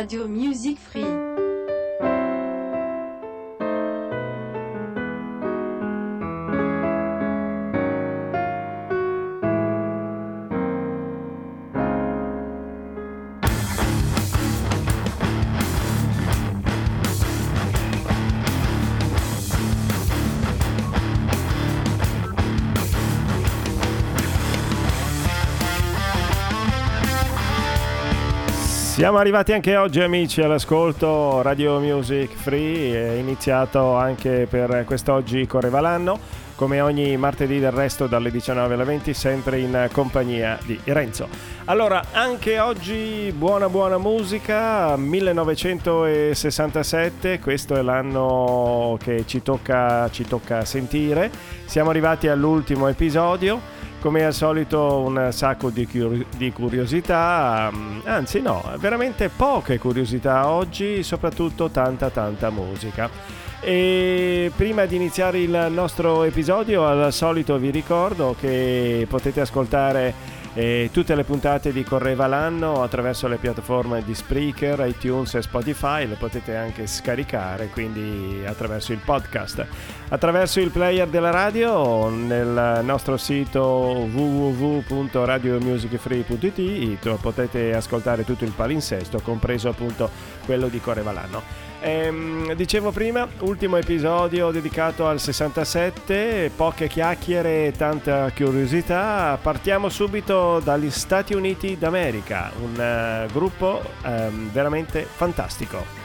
Radio Music Free. Siamo arrivati anche oggi amici all'ascolto Radio Music Free, è iniziato anche per quest'oggi correva l'anno, come ogni martedì del resto dalle 19 alle 20 sempre in compagnia di Renzo. Allora, anche oggi buona buona musica, 1967, questo è l'anno che ci tocca, ci tocca sentire, siamo arrivati all'ultimo episodio. Come al solito un sacco di, cur- di, curiosità, mm, anzi no, veramente poche curiosità oggi, soprattutto tanta tanta musica. E prima di iniziare il nostro episodio, al solito vi ricordo che potete ascoltare e tutte le puntate di Correva l'anno attraverso le piattaforme di Spreaker, iTunes e Spotify le potete anche scaricare, quindi attraverso il podcast. Attraverso il player della radio nel nostro sito www.radiomusicfree.it potete ascoltare tutto il palinsesto, compreso appunto quello di Correva l'anno. Ehm, dicevo prima, ultimo episodio dedicato al 67, poche chiacchiere e tanta curiosità. Partiamo subito dagli Stati Uniti d'America, un uh, gruppo um, veramente fantastico.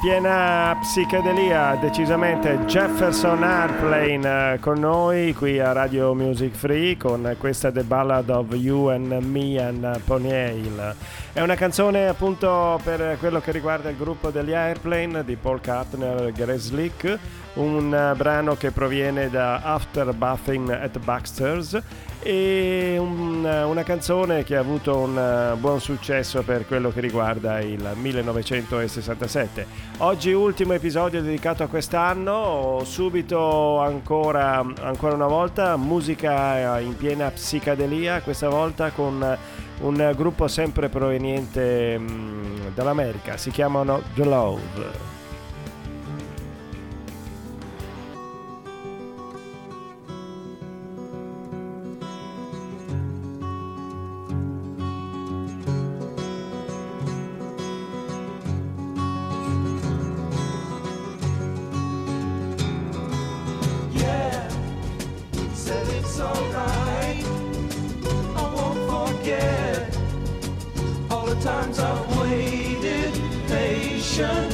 Piena psichedelia, decisamente Jefferson Airplane eh, con noi qui a Radio Music Free con questa The Ballad of You and Me and Pony È una canzone appunto per quello che riguarda il gruppo degli Airplane di Paul Kartner e Grace un brano che proviene da After Buffing at Baxter's e un, una canzone che ha avuto un eh, buon successo per quello che riguarda il 1967. Oggi ultimo episodio dedicato a quest'anno, subito ancora, ancora una volta musica in piena psicadelia, questa volta con un gruppo sempre proveniente mm, dall'America, si chiamano The Love. nation.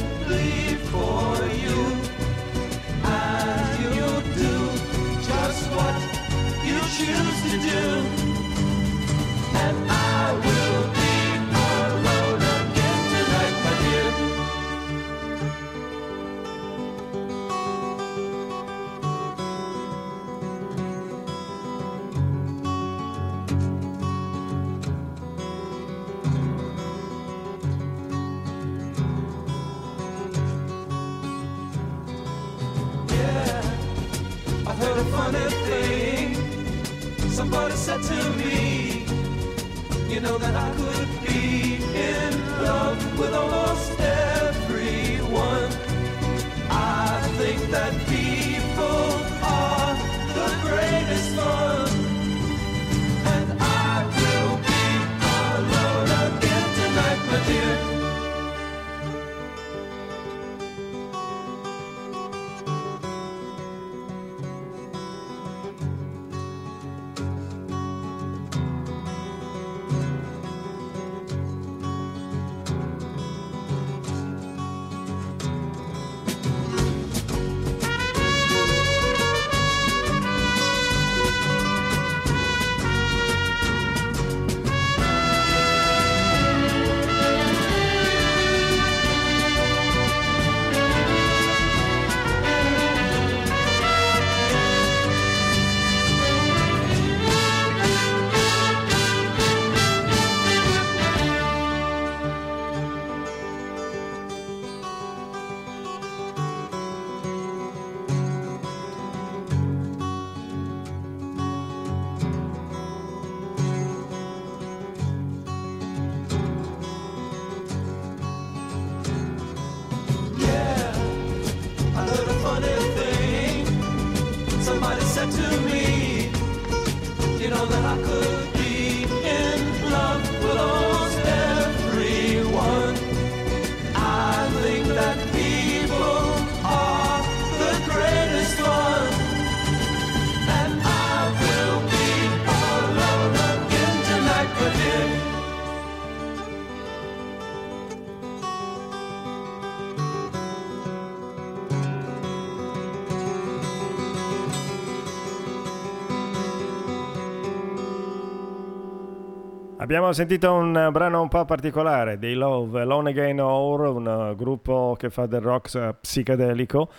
Abbiamo sentito un brano un po' particolare dei Love, Alone Again Or, un gruppo che fa del rock psichedelico,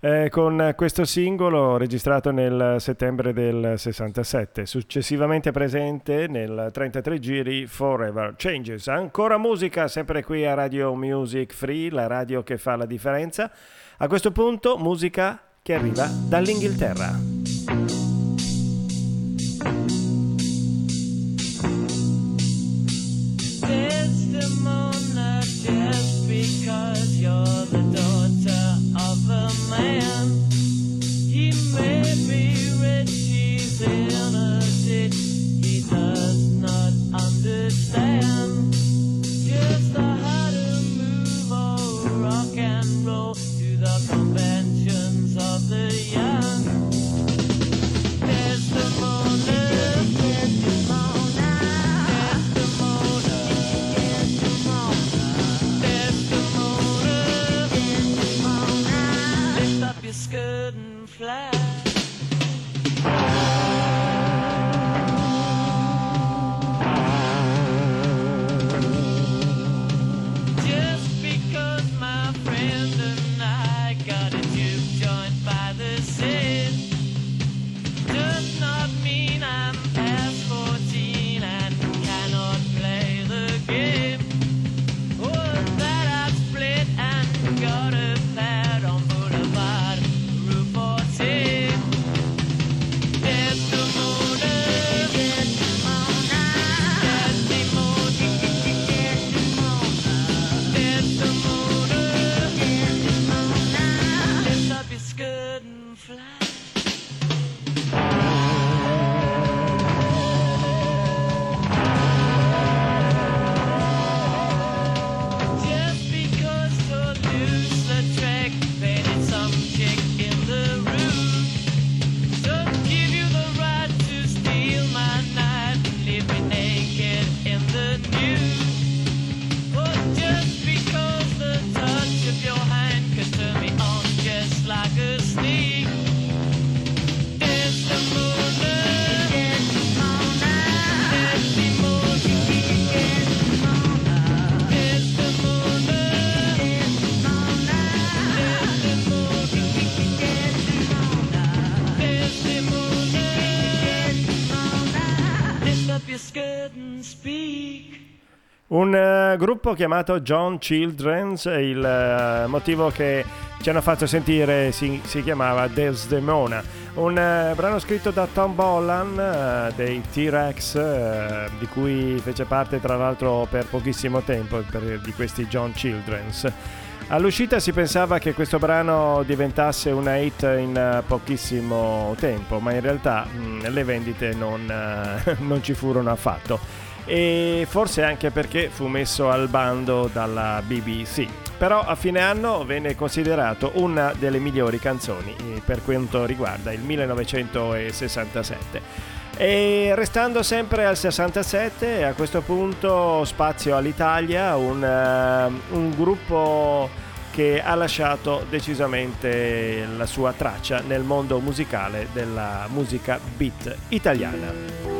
eh, con questo singolo registrato nel settembre del 67, successivamente presente nel 33 giri Forever Changes. Ancora musica, sempre qui a Radio Music Free, la radio che fa la differenza. A questo punto musica che arriva dall'Inghilterra. Maybe Un uh, gruppo chiamato John Children's, il uh, motivo che ci hanno fatto sentire si, si chiamava Desdemona, un uh, brano scritto da Tom Bollan dei T-Rex, di cui fece parte tra l'altro per pochissimo tempo per, di questi John Children's. All'uscita si pensava che questo brano diventasse una hit in pochissimo tempo, ma in realtà mh, mm, le vendite non, non ci furono affatto e forse anche perché fu messo al bando dalla BBC. Però a fine anno venne considerato una delle migliori canzoni eh, per quanto riguarda il 1967. E restando sempre al 67, a questo punto spazio all'Italia, un, uh, un gruppo che ha lasciato decisamente la sua traccia nel mondo musicale della musica beat italiana.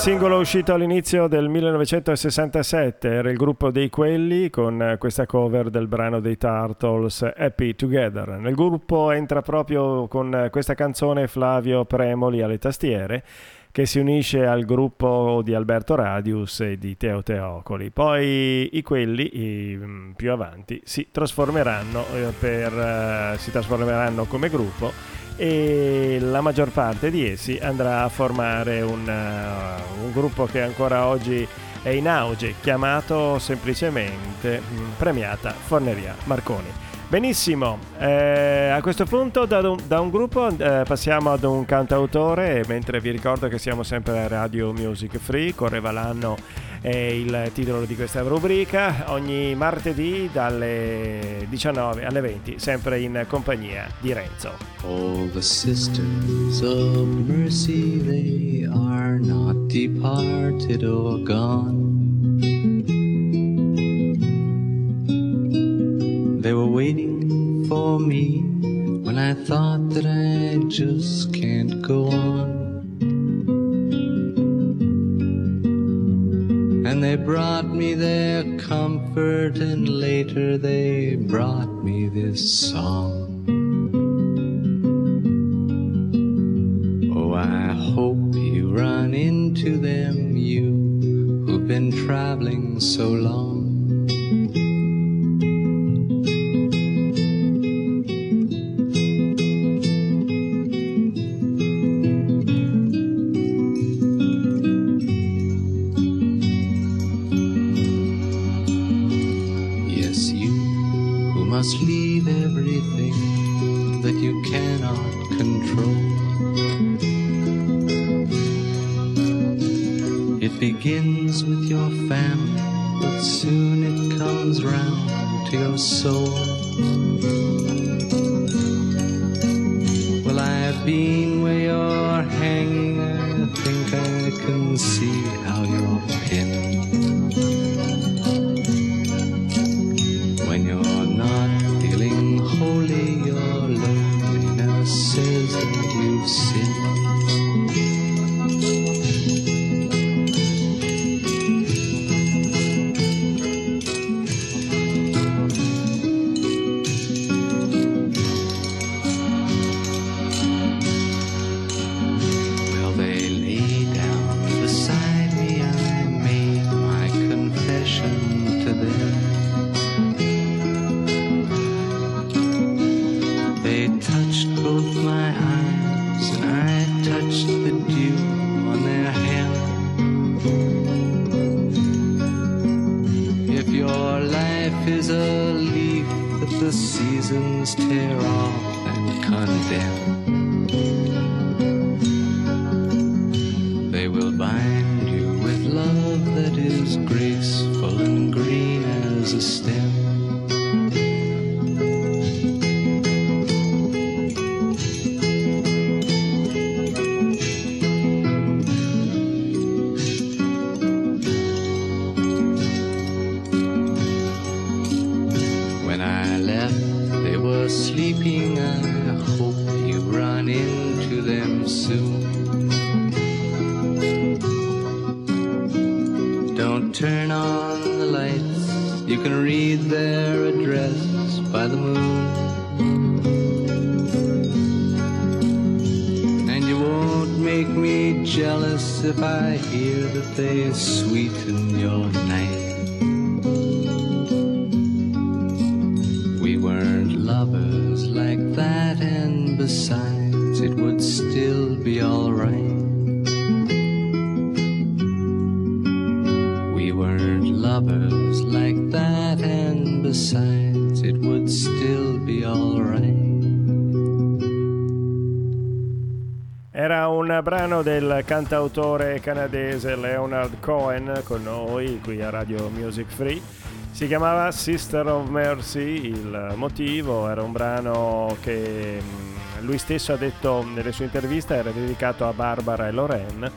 singolo uscito all'inizio del 1967 era il gruppo dei Quelli con questa cover del brano dei Turtles Happy Together. Nel gruppo entra proprio con questa canzone Flavio Premoli alle tastiere che si unisce al gruppo di Alberto Radius e di Teo Teocoli. Poi i quelli i, mm, più avanti si trasformeranno, eh, per, uh, si trasformeranno come gruppo e la maggior parte di essi andrà a formare un, uh, un gruppo che ancora oggi è in auge, chiamato semplicemente mh, mm, Premiata Forneria Marconi. Benissimo, eh, a questo punto da un, da un gruppo eh, passiamo ad un cantautore, mentre vi ricordo che siamo sempre a Radio Music Free, correva l'anno è il titolo di questa rubrica, ogni martedì dalle 19 alle 20, sempre in compagnia di Renzo. All the sisters of mercy, they are not departed or gone. They were waiting for me when I thought that I just can't go on. And they brought me their comfort, and later they brought me this song. Oh, I hope you run into them, you who've been traveling so long. graceful and green as a stem. Cantautore canadese Leonard Cohen con noi qui a Radio Music Free. Si chiamava Sister of Mercy, il motivo era un brano che mm, lui stesso ha detto nelle sue interviste era dedicato a Barbara e Lorraine,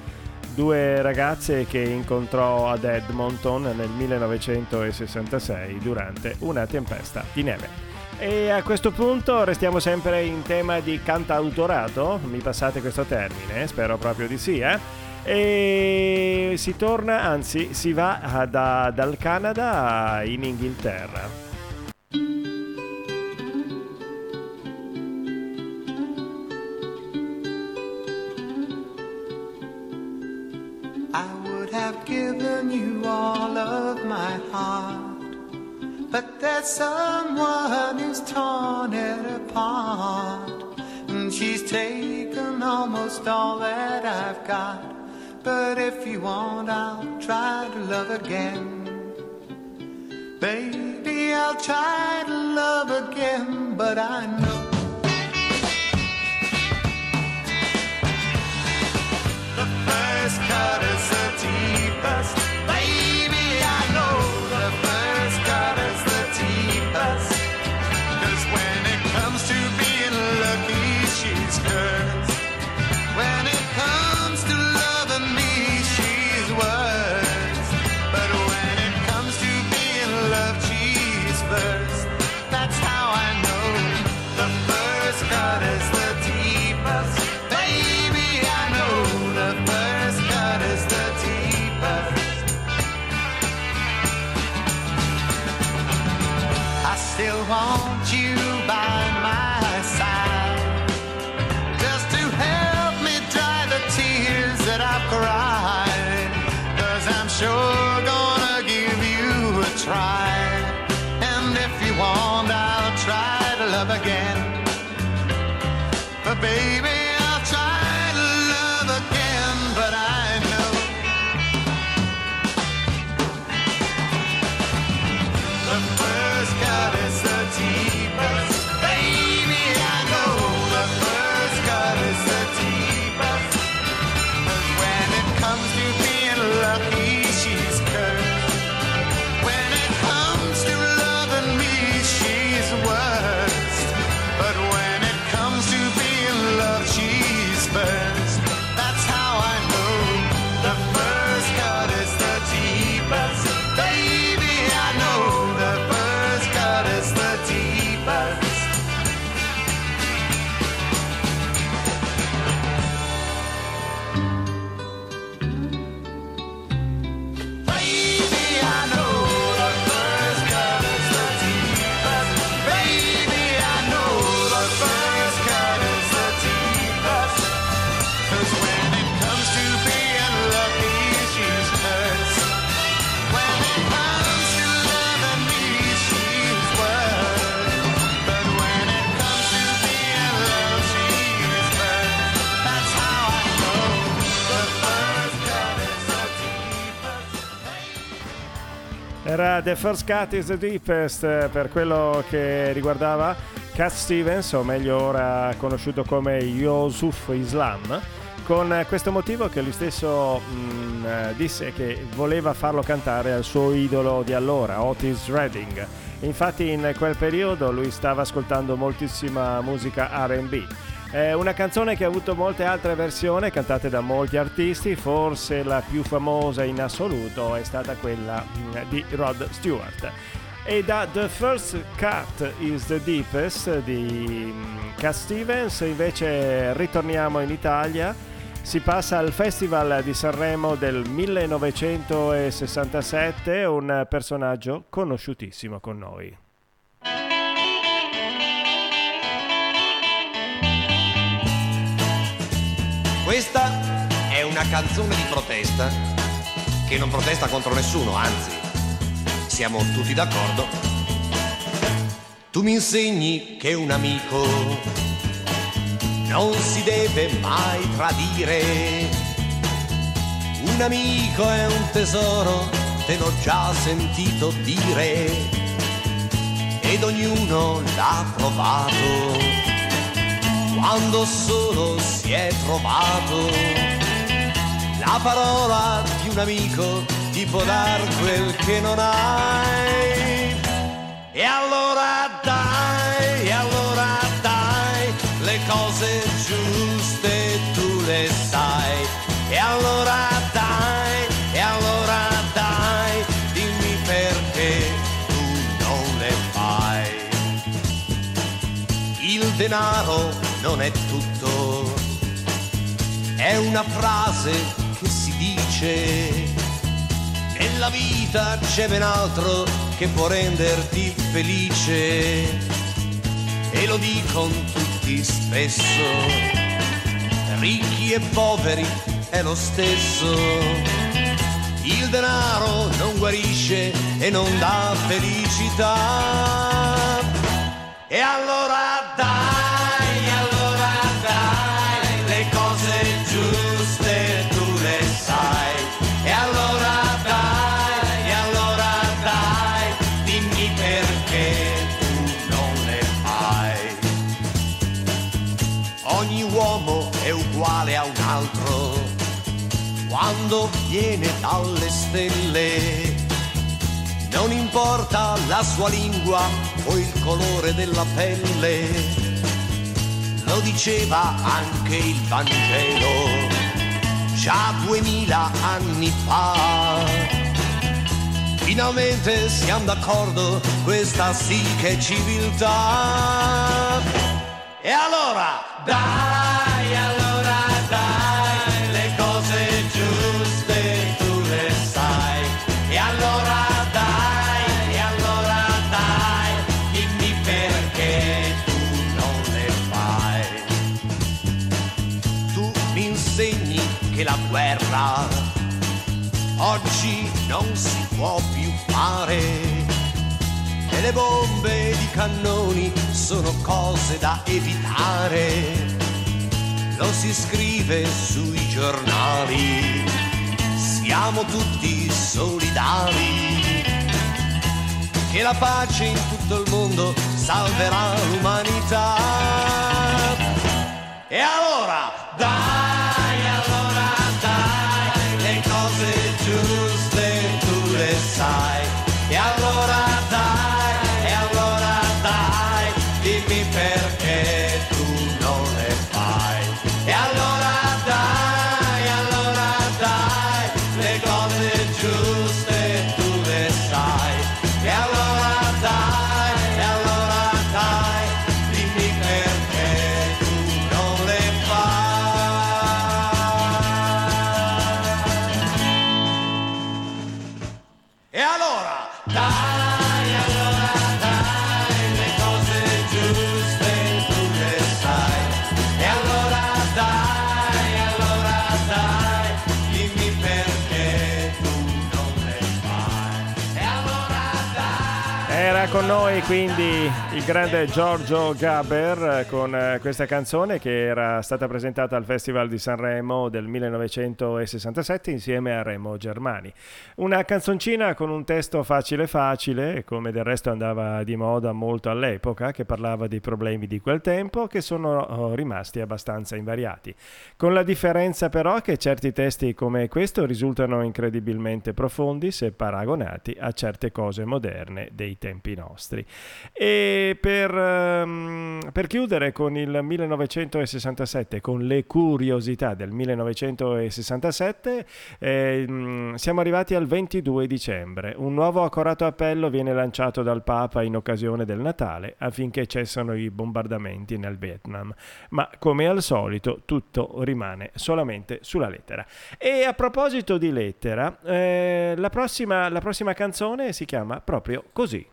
due ragazze che incontrò ad Edmonton nel 1966 durante una tempesta di neve. E a questo punto restiamo sempre in tema di cantautorato, mi passate questo termine, spero proprio di sì, eh? E si torna, anzi si va da, dal Canada in Inghilterra. I would have given you all of my heart But there's someone who's torn it apart. And she's taken almost all that I've got. But if you want, I'll try to love again. Baby, I'll try to love again, but I know. The First Cut is the Deepest eh, per quello che riguardava Cat Stevens, o meglio ora conosciuto come Yusuf Islam, con questo motivo che lui stesso mh, mm, eh, disse che voleva farlo cantare al suo idolo di allora, Otis Redding. Infatti in quel periodo lui stava ascoltando moltissima musica RB. È una canzone che ha avuto molte altre versioni cantate da molti artisti, forse la più famosa in assoluto è stata quella mm, di Rod Stewart. E da The First Cut is the Deepest di mm, Cat Stevens invece ritorniamo in Italia si passa al Festival di Sanremo del 1967, un personaggio conosciutissimo con noi. Questa è una canzone di protesta che non protesta contro nessuno, anzi, siamo tutti d'accordo. Tu mi insegni che un amico non si deve mai tradire. Un amico è un tesoro, te l'ho già sentito dire, ed ognuno l'ha provato quando solo si è trovato. La parola di un amico ti può dar quel che non hai. E allora dai, e allora le cose giuste tu le sai. E allora dai, e allora dai, dimmi perché tu non le fai. Il denaro non è tutto, è una frase che si dice. Nella vita c'è ben altro che può renderti felice e lo dicono tutti spesso, ricchi e poveri è lo stesso. Il denaro non guarisce e non dà felicità. E allora uomo è uguale a un altro quando viene dalle stelle. Non importa la sua lingua o il colore della pelle, lo diceva anche il Vangelo già duemila anni fa. Finalmente siamo d'accordo, questa sì che è civiltà. E allora, dai, allora dai, le cose giuste tu le sai. E allora dai, e allora dai, dimmi perché tu non le fai. Tu mi insegni che la guerra oggi non si può più fare e le bombe di cannoni sono cose da evitare. Lo si scrive sui giornali, siamo tutti solidari. Che la pace in tutto il mondo salverà l'umanità. E allora, dai, Era con noi quindi il grande Giorgio Gaber con eh, questa canzone che era stata presentata al Festival di Sanremo del 1967 insieme a Remo Germani. Una canzoncina con un testo facile facile, come del resto andava di moda molto all'epoca, che parlava dei problemi di quel tempo, che sono oh, rimasti abbastanza invariati. Con la differenza però che certi testi come questo risultano incredibilmente profondi se paragonati a certe cose moderne dei tempi tempi nostri. E per, um, per chiudere con il 1967, con le curiosità del 1967, eh, siamo arrivati al 22 dicembre. Un nuovo accorato appello viene lanciato dal Papa in occasione del Natale affinché cessano i bombardamenti nel Vietnam. Ma come al solito tutto rimane solamente sulla lettera. E a proposito di lettera, eh, la, prossima, la prossima canzone si chiama proprio così.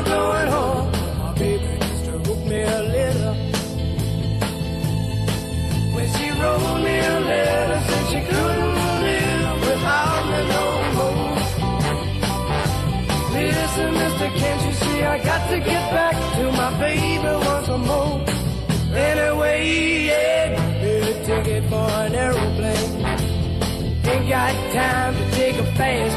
Got time to take a fast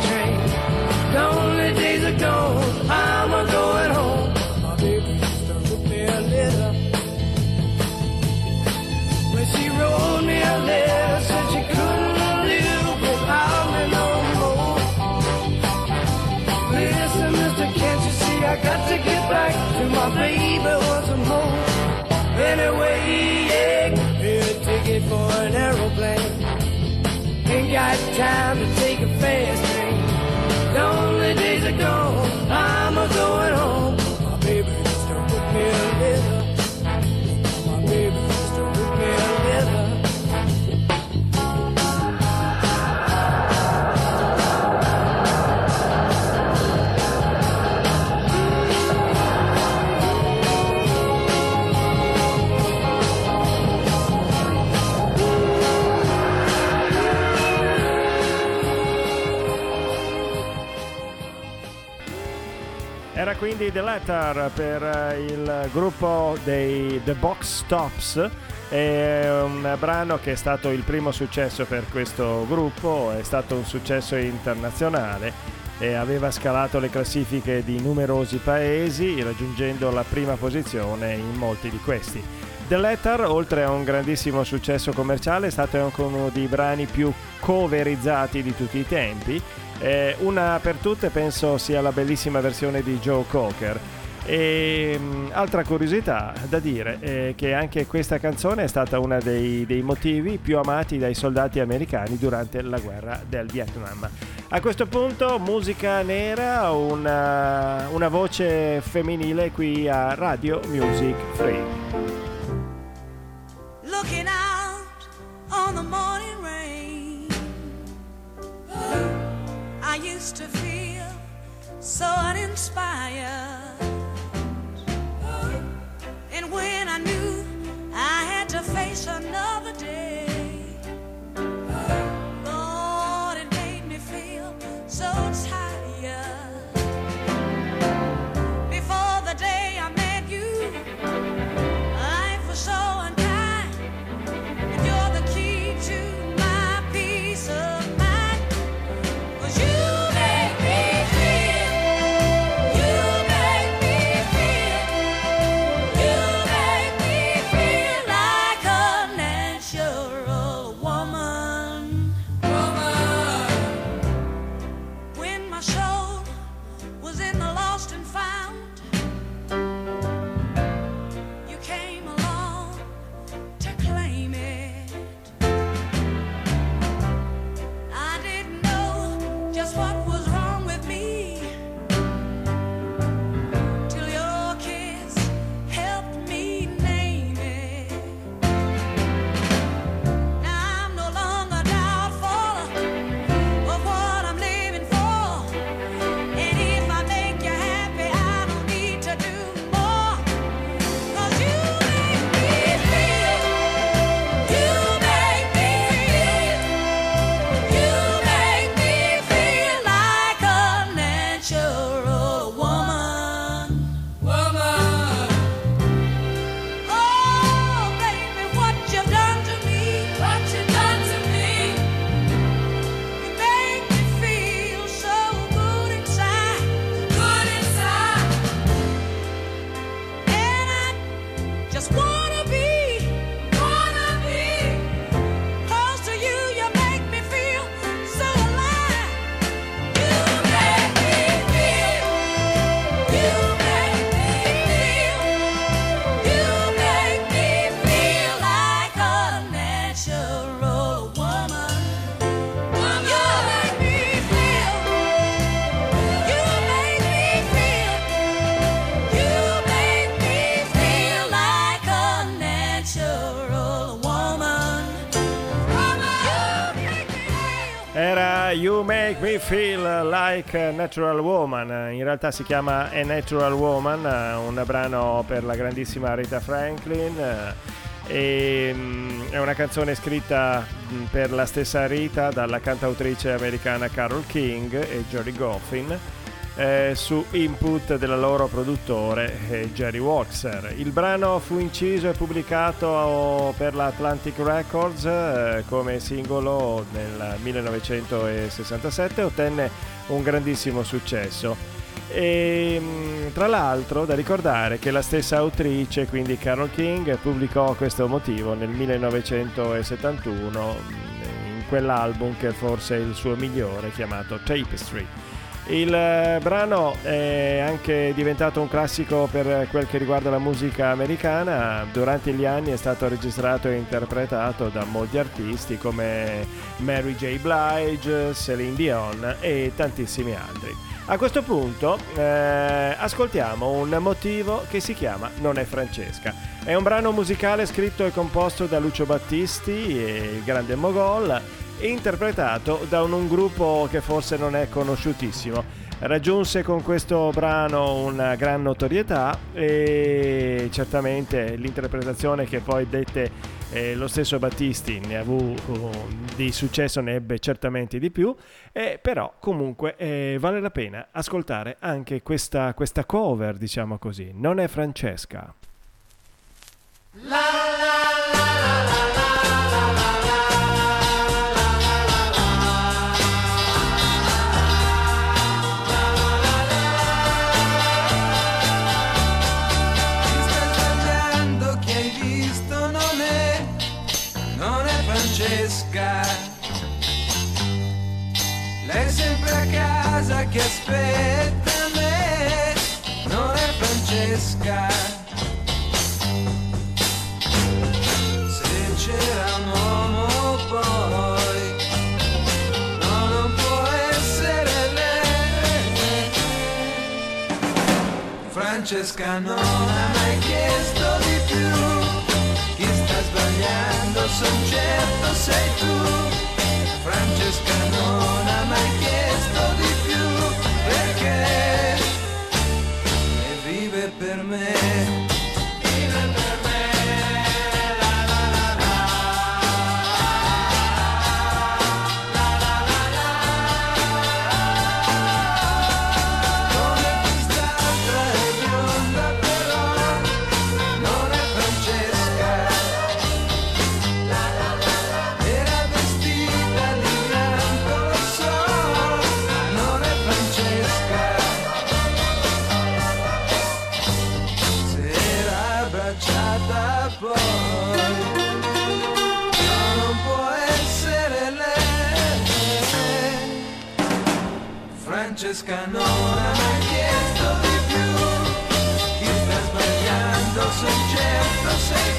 quindi The Letter per eh, il gruppo dei The Box Tops. È un brano che è stato il primo successo per questo gruppo, è stato un successo internazionale e aveva scalato le classifiche di numerosi paesi, raggiungendo la prima posizione in molti di questi. The Letter, oltre a un grandissimo successo commerciale, è stato anche uno dei brani più coverizzati di tutti i tempi eh, una per tutte penso sia la bellissima versione di Joe Cocker. E um, altra curiosità da dire è che anche questa canzone è stata uno dei, dei, motivi più amati dai soldati americani durante la guerra del Vietnam. A questo punto musica nera, una, una voce femminile qui a Radio Music Free. Looking out on the morning rain. I used to feel so uninspired. And when I knew I had to face another day, Natural Woman, in realtà si chiama A Natural Woman, un brano per la grandissima Rita Franklin. E, mm, è una canzone scritta mm, per la stessa Rita dalla cantautrice americana Carol King e Jory Goffin eh, su input del loro produttore eh, Jerry Waxer. Il brano fu inciso e pubblicato per la Atlantic Records eh, come singolo nel 1967 e ottenne un grandissimo successo. E, mm, tra l'altro da ricordare che la stessa autrice, quindi Carol King, pubblicò questo motivo nel 1971 mm, in quell'album che forse è il suo migliore chiamato Tapestry. Il eh, brano è anche diventato un classico per quel che riguarda la musica americana. Durante gli anni è stato registrato e interpretato da molti artisti come Mary J. Blige, Celine Dion e tantissimi altri. A questo punto eh, ascoltiamo un motivo che si chiama Non è Francesca. È un brano musicale scritto e composto da Lucio Battisti il grande Mogol interpretato da un, un gruppo che forse non è conosciutissimo. Raggiunse con questo brano una gran notorietà e certamente l'interpretazione che poi dette eh, lo stesso Battisti ne avu uh, di successo, ne ebbe certamente di più, eh, però comunque eh, vale la pena ascoltare anche questa, questa cover, diciamo così. Non è Francesca. La, che aspetta me non è Francesca. Se c'era un poi, no, non può essere lei. Francesca non ha mai chiesto di più, chi sta sbagliando, son certo sei tu. Francesca non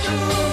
certo sei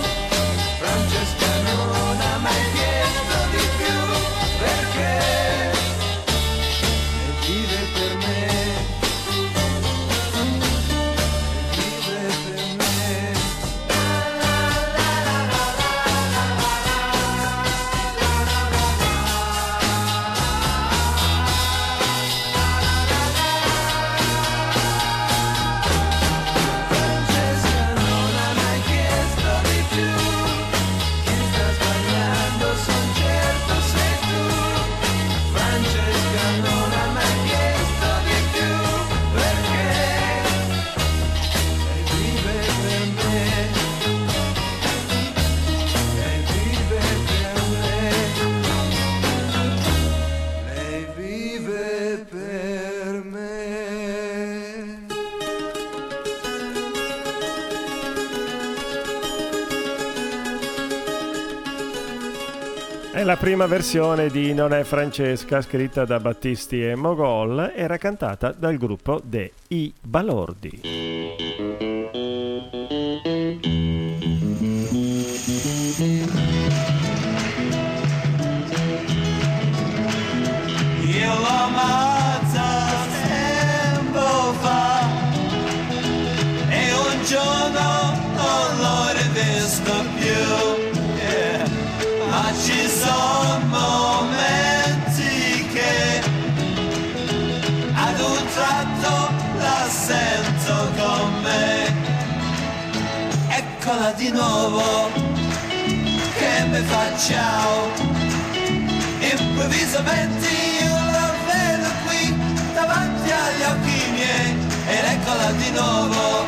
È la prima versione di Non è Francesca, scritta da Battisti e Mogol, era cantata dal gruppo De I Balordi. Eccola di nuovo che mi fa ciao. Improvvisamente io la vedo qui davanti agli occhi miei ed eccola di nuovo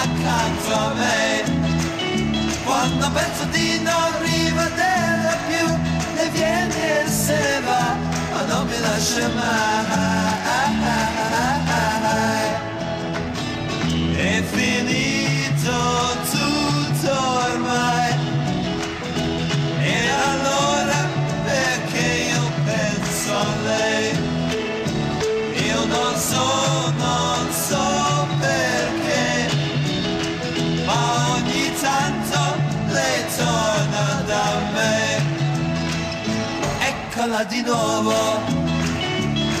accanto a me. Quando penso di non rivederla più, le viene e se ne va, ma non mi lascia mai. Eccola di nuovo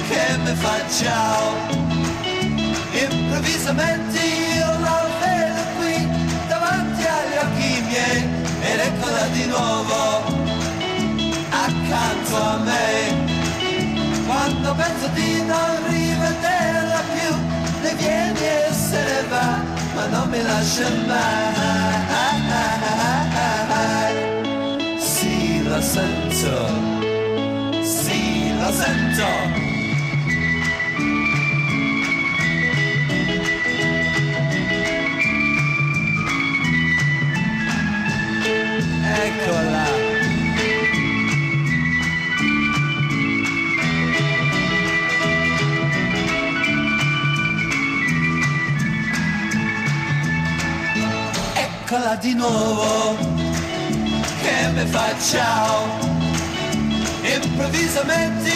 che mi fa ciao. Improvvisamente io la vedo qui davanti agli occhi miei ed eccola di nuovo accanto a me. Quando penso di non rivederla più, le viene e se ne va, ma non mi lascia mai. Sento. Eccola. Eccola di nuovo che mi fa ciao. Improvvisamente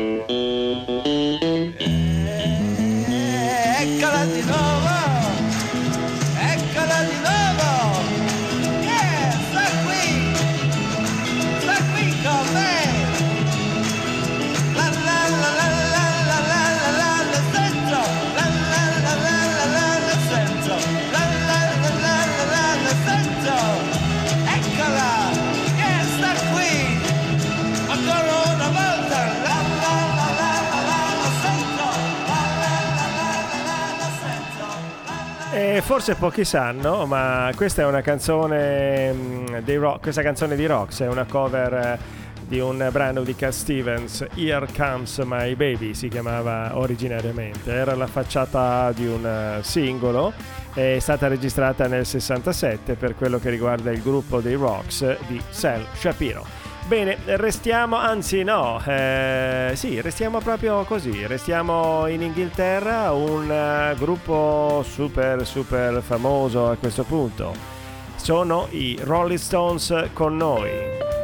E forse pochi sanno, ma questa è una canzone mm, dei rock, questa canzone di Rox è una cover eh, di un brano di Cat Stevens, Here Comes My Baby si chiamava originariamente, era la facciata di un eh, singolo, è stata registrata nel 67 per quello che riguarda il gruppo dei Rocks di Sal Shapiro. Bene, restiamo, anzi no, eh, sì, restiamo proprio così, restiamo in Inghilterra, un eh, gruppo super super famoso a questo punto. Sono i Rolling Stones con noi.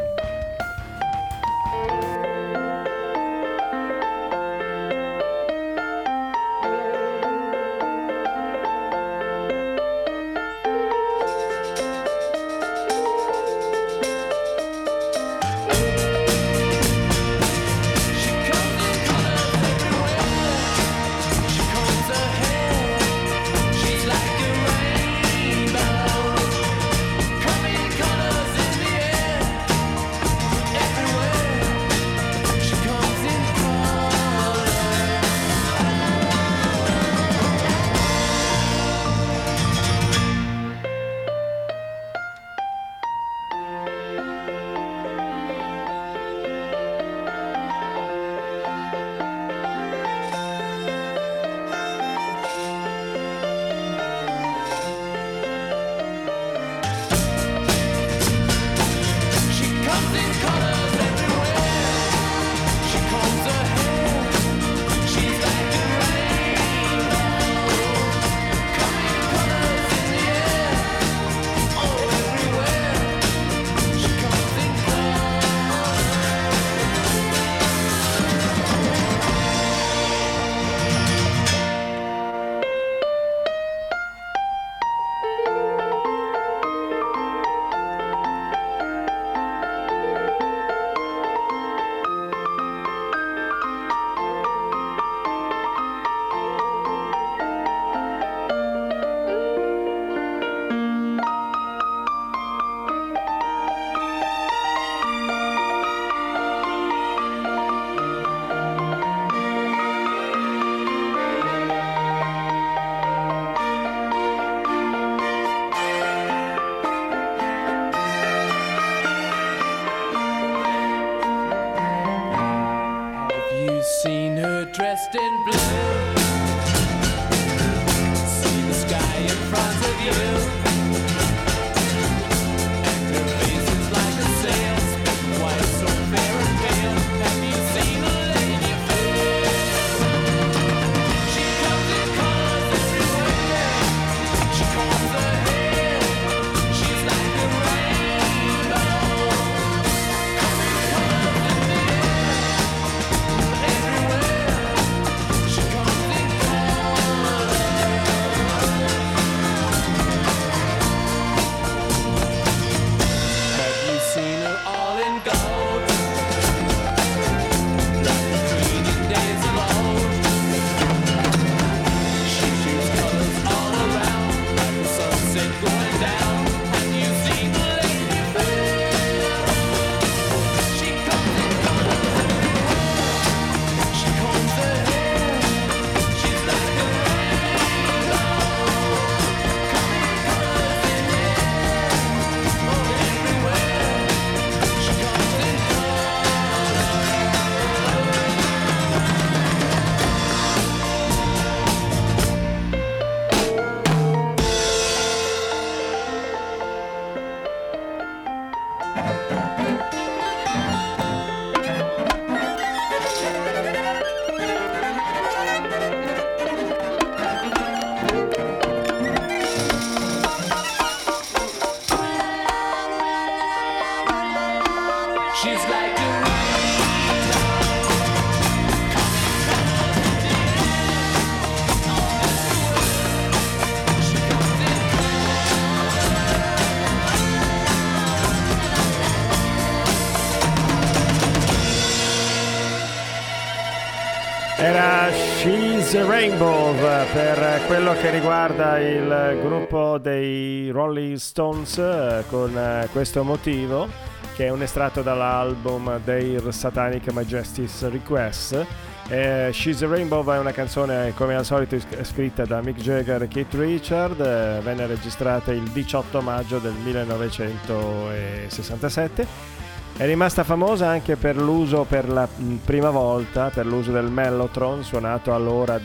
Quello che riguarda il gruppo dei Rolling Stones eh, con eh, questo motivo che è un estratto dall'album Their Satanic Majesty's Request. Eh, She's a Rainbow è una canzone come al solito scritta da Mick Jagger e Keith Richard, eh, venne registrata il 18 maggio del 1967 è rimasta famosa anche per l'uso per la prima volta, per l'uso del mellotron suonato allora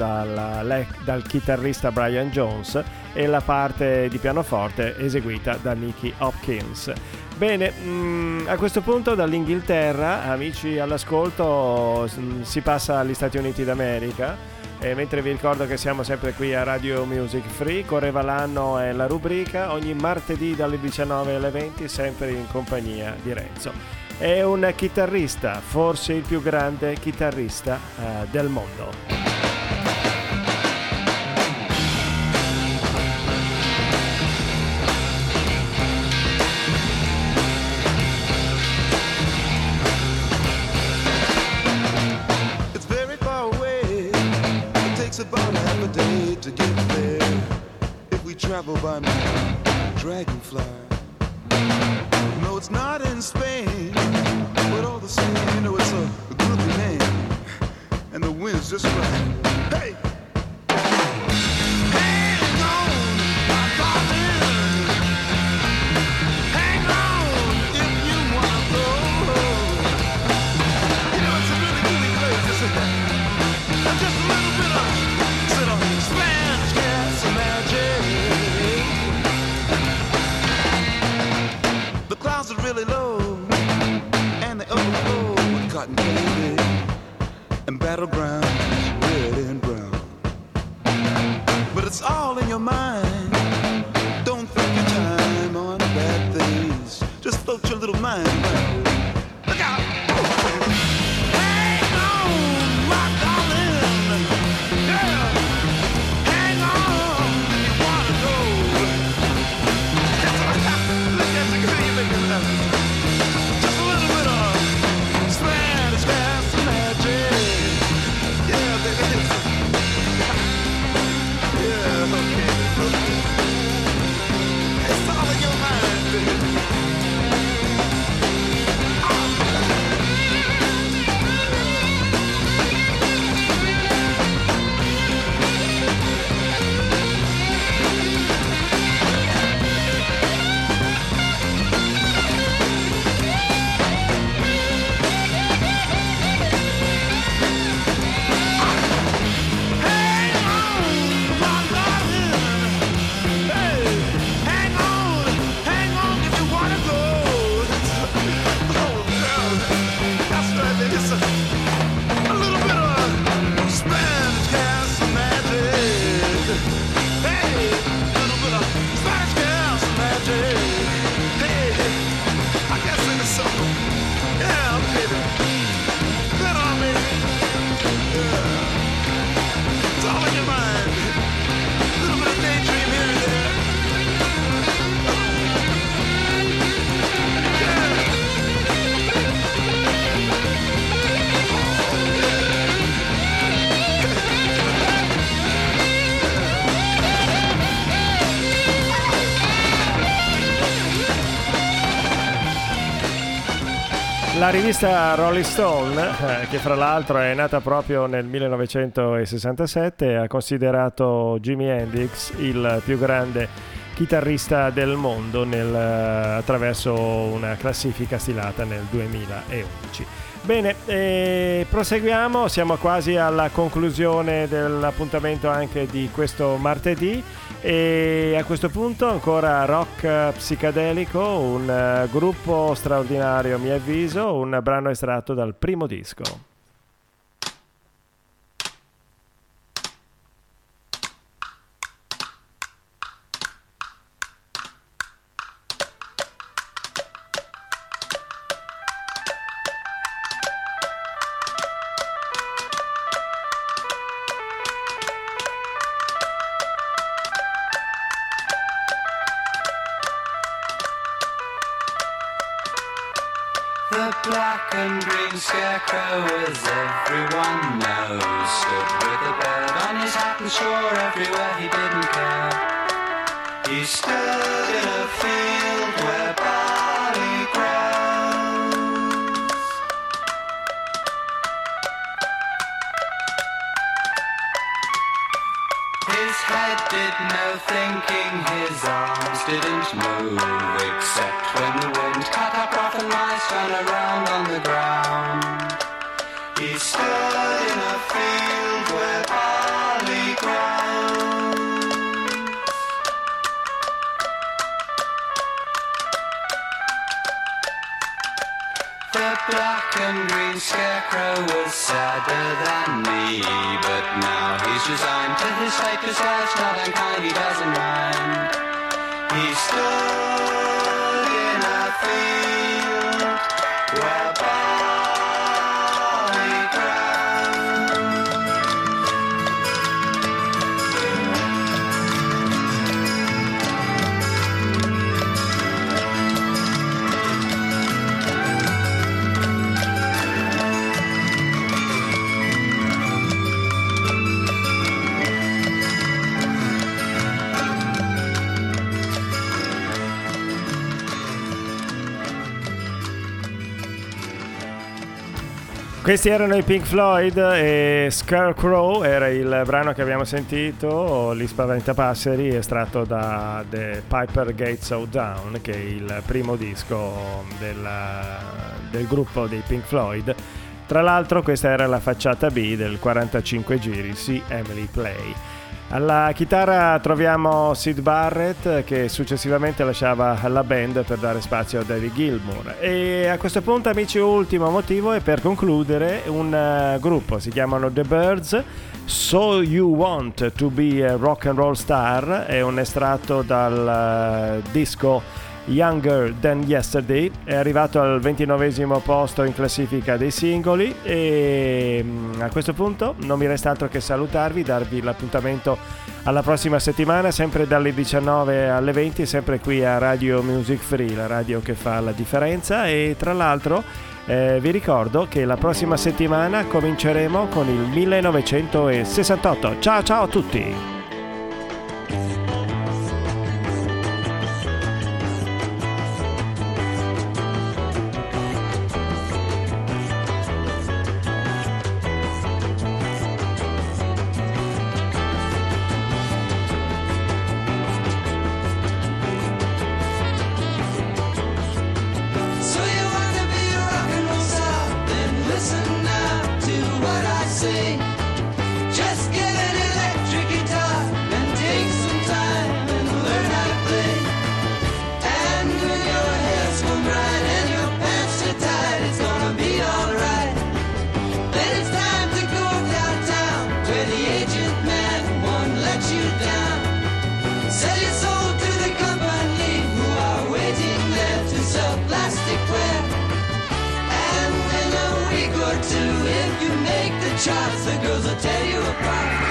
le- dal chitarrista Brian Jones e la parte di pianoforte eseguita da Nicky Hopkins. Bene, mh, a questo punto dall'Inghilterra, amici all'ascolto, s- si passa agli Stati Uniti d'America. E mentre vi ricordo che siamo sempre qui a Radio Music Free, correva l'anno è la rubrica, ogni martedì dalle 19 alle 20, sempre in compagnia di Renzo. È un chitarrista, forse il più grande chitarrista eh, del mondo. La rivista Rolling Stone, eh, che fra l'altro è nata proprio nel 1967, ha considerato Jimi Hendrix il più grande chitarrista del mondo nel, eh, attraverso una classifica stilata nel 2011. Bene, proseguiamo, siamo quasi alla conclusione dell'appuntamento anche di questo martedì e a questo punto ancora rock psicadelico, un eh, gruppo straordinario a mio avviso, un brano estratto dal primo disco. Scarecrow, as everyone knows, stood with a bird on his hat and swore everywhere he didn't care. He stood in a field where Questi erano i Pink Floyd e Scarecrow era il brano che abbiamo sentito, Gli Spaventapasseri, estratto da The Piper Gates of Down, che è il primo disco della- del gruppo dei Pink Floyd. Tra l'altro questa era la facciata B del 45 giri, See Emily Play. Alla chitarra troviamo Sid Barrett che successivamente lasciava la band per dare spazio a David Gilmour. E a questo punto, amici, ultimo motivo è per concludere un eh, gruppo, si chiamano The Birds. So You Want to Be a Rock and Roll Star è un estratto dal eh, disco Younger Than Yesterday è arrivato al 29 posto in classifica dei singoli e mm, a questo punto non mi resta altro che salutarvi, darvi l'appuntamento alla prossima settimana sempre dalle 19 alle 20 sempre qui a Radio Music Free, la radio che fa la differenza e tra l'altro eh, vi ricordo che la prossima settimana cominceremo con il 1968. Ciao ciao a tutti! Tear you apart.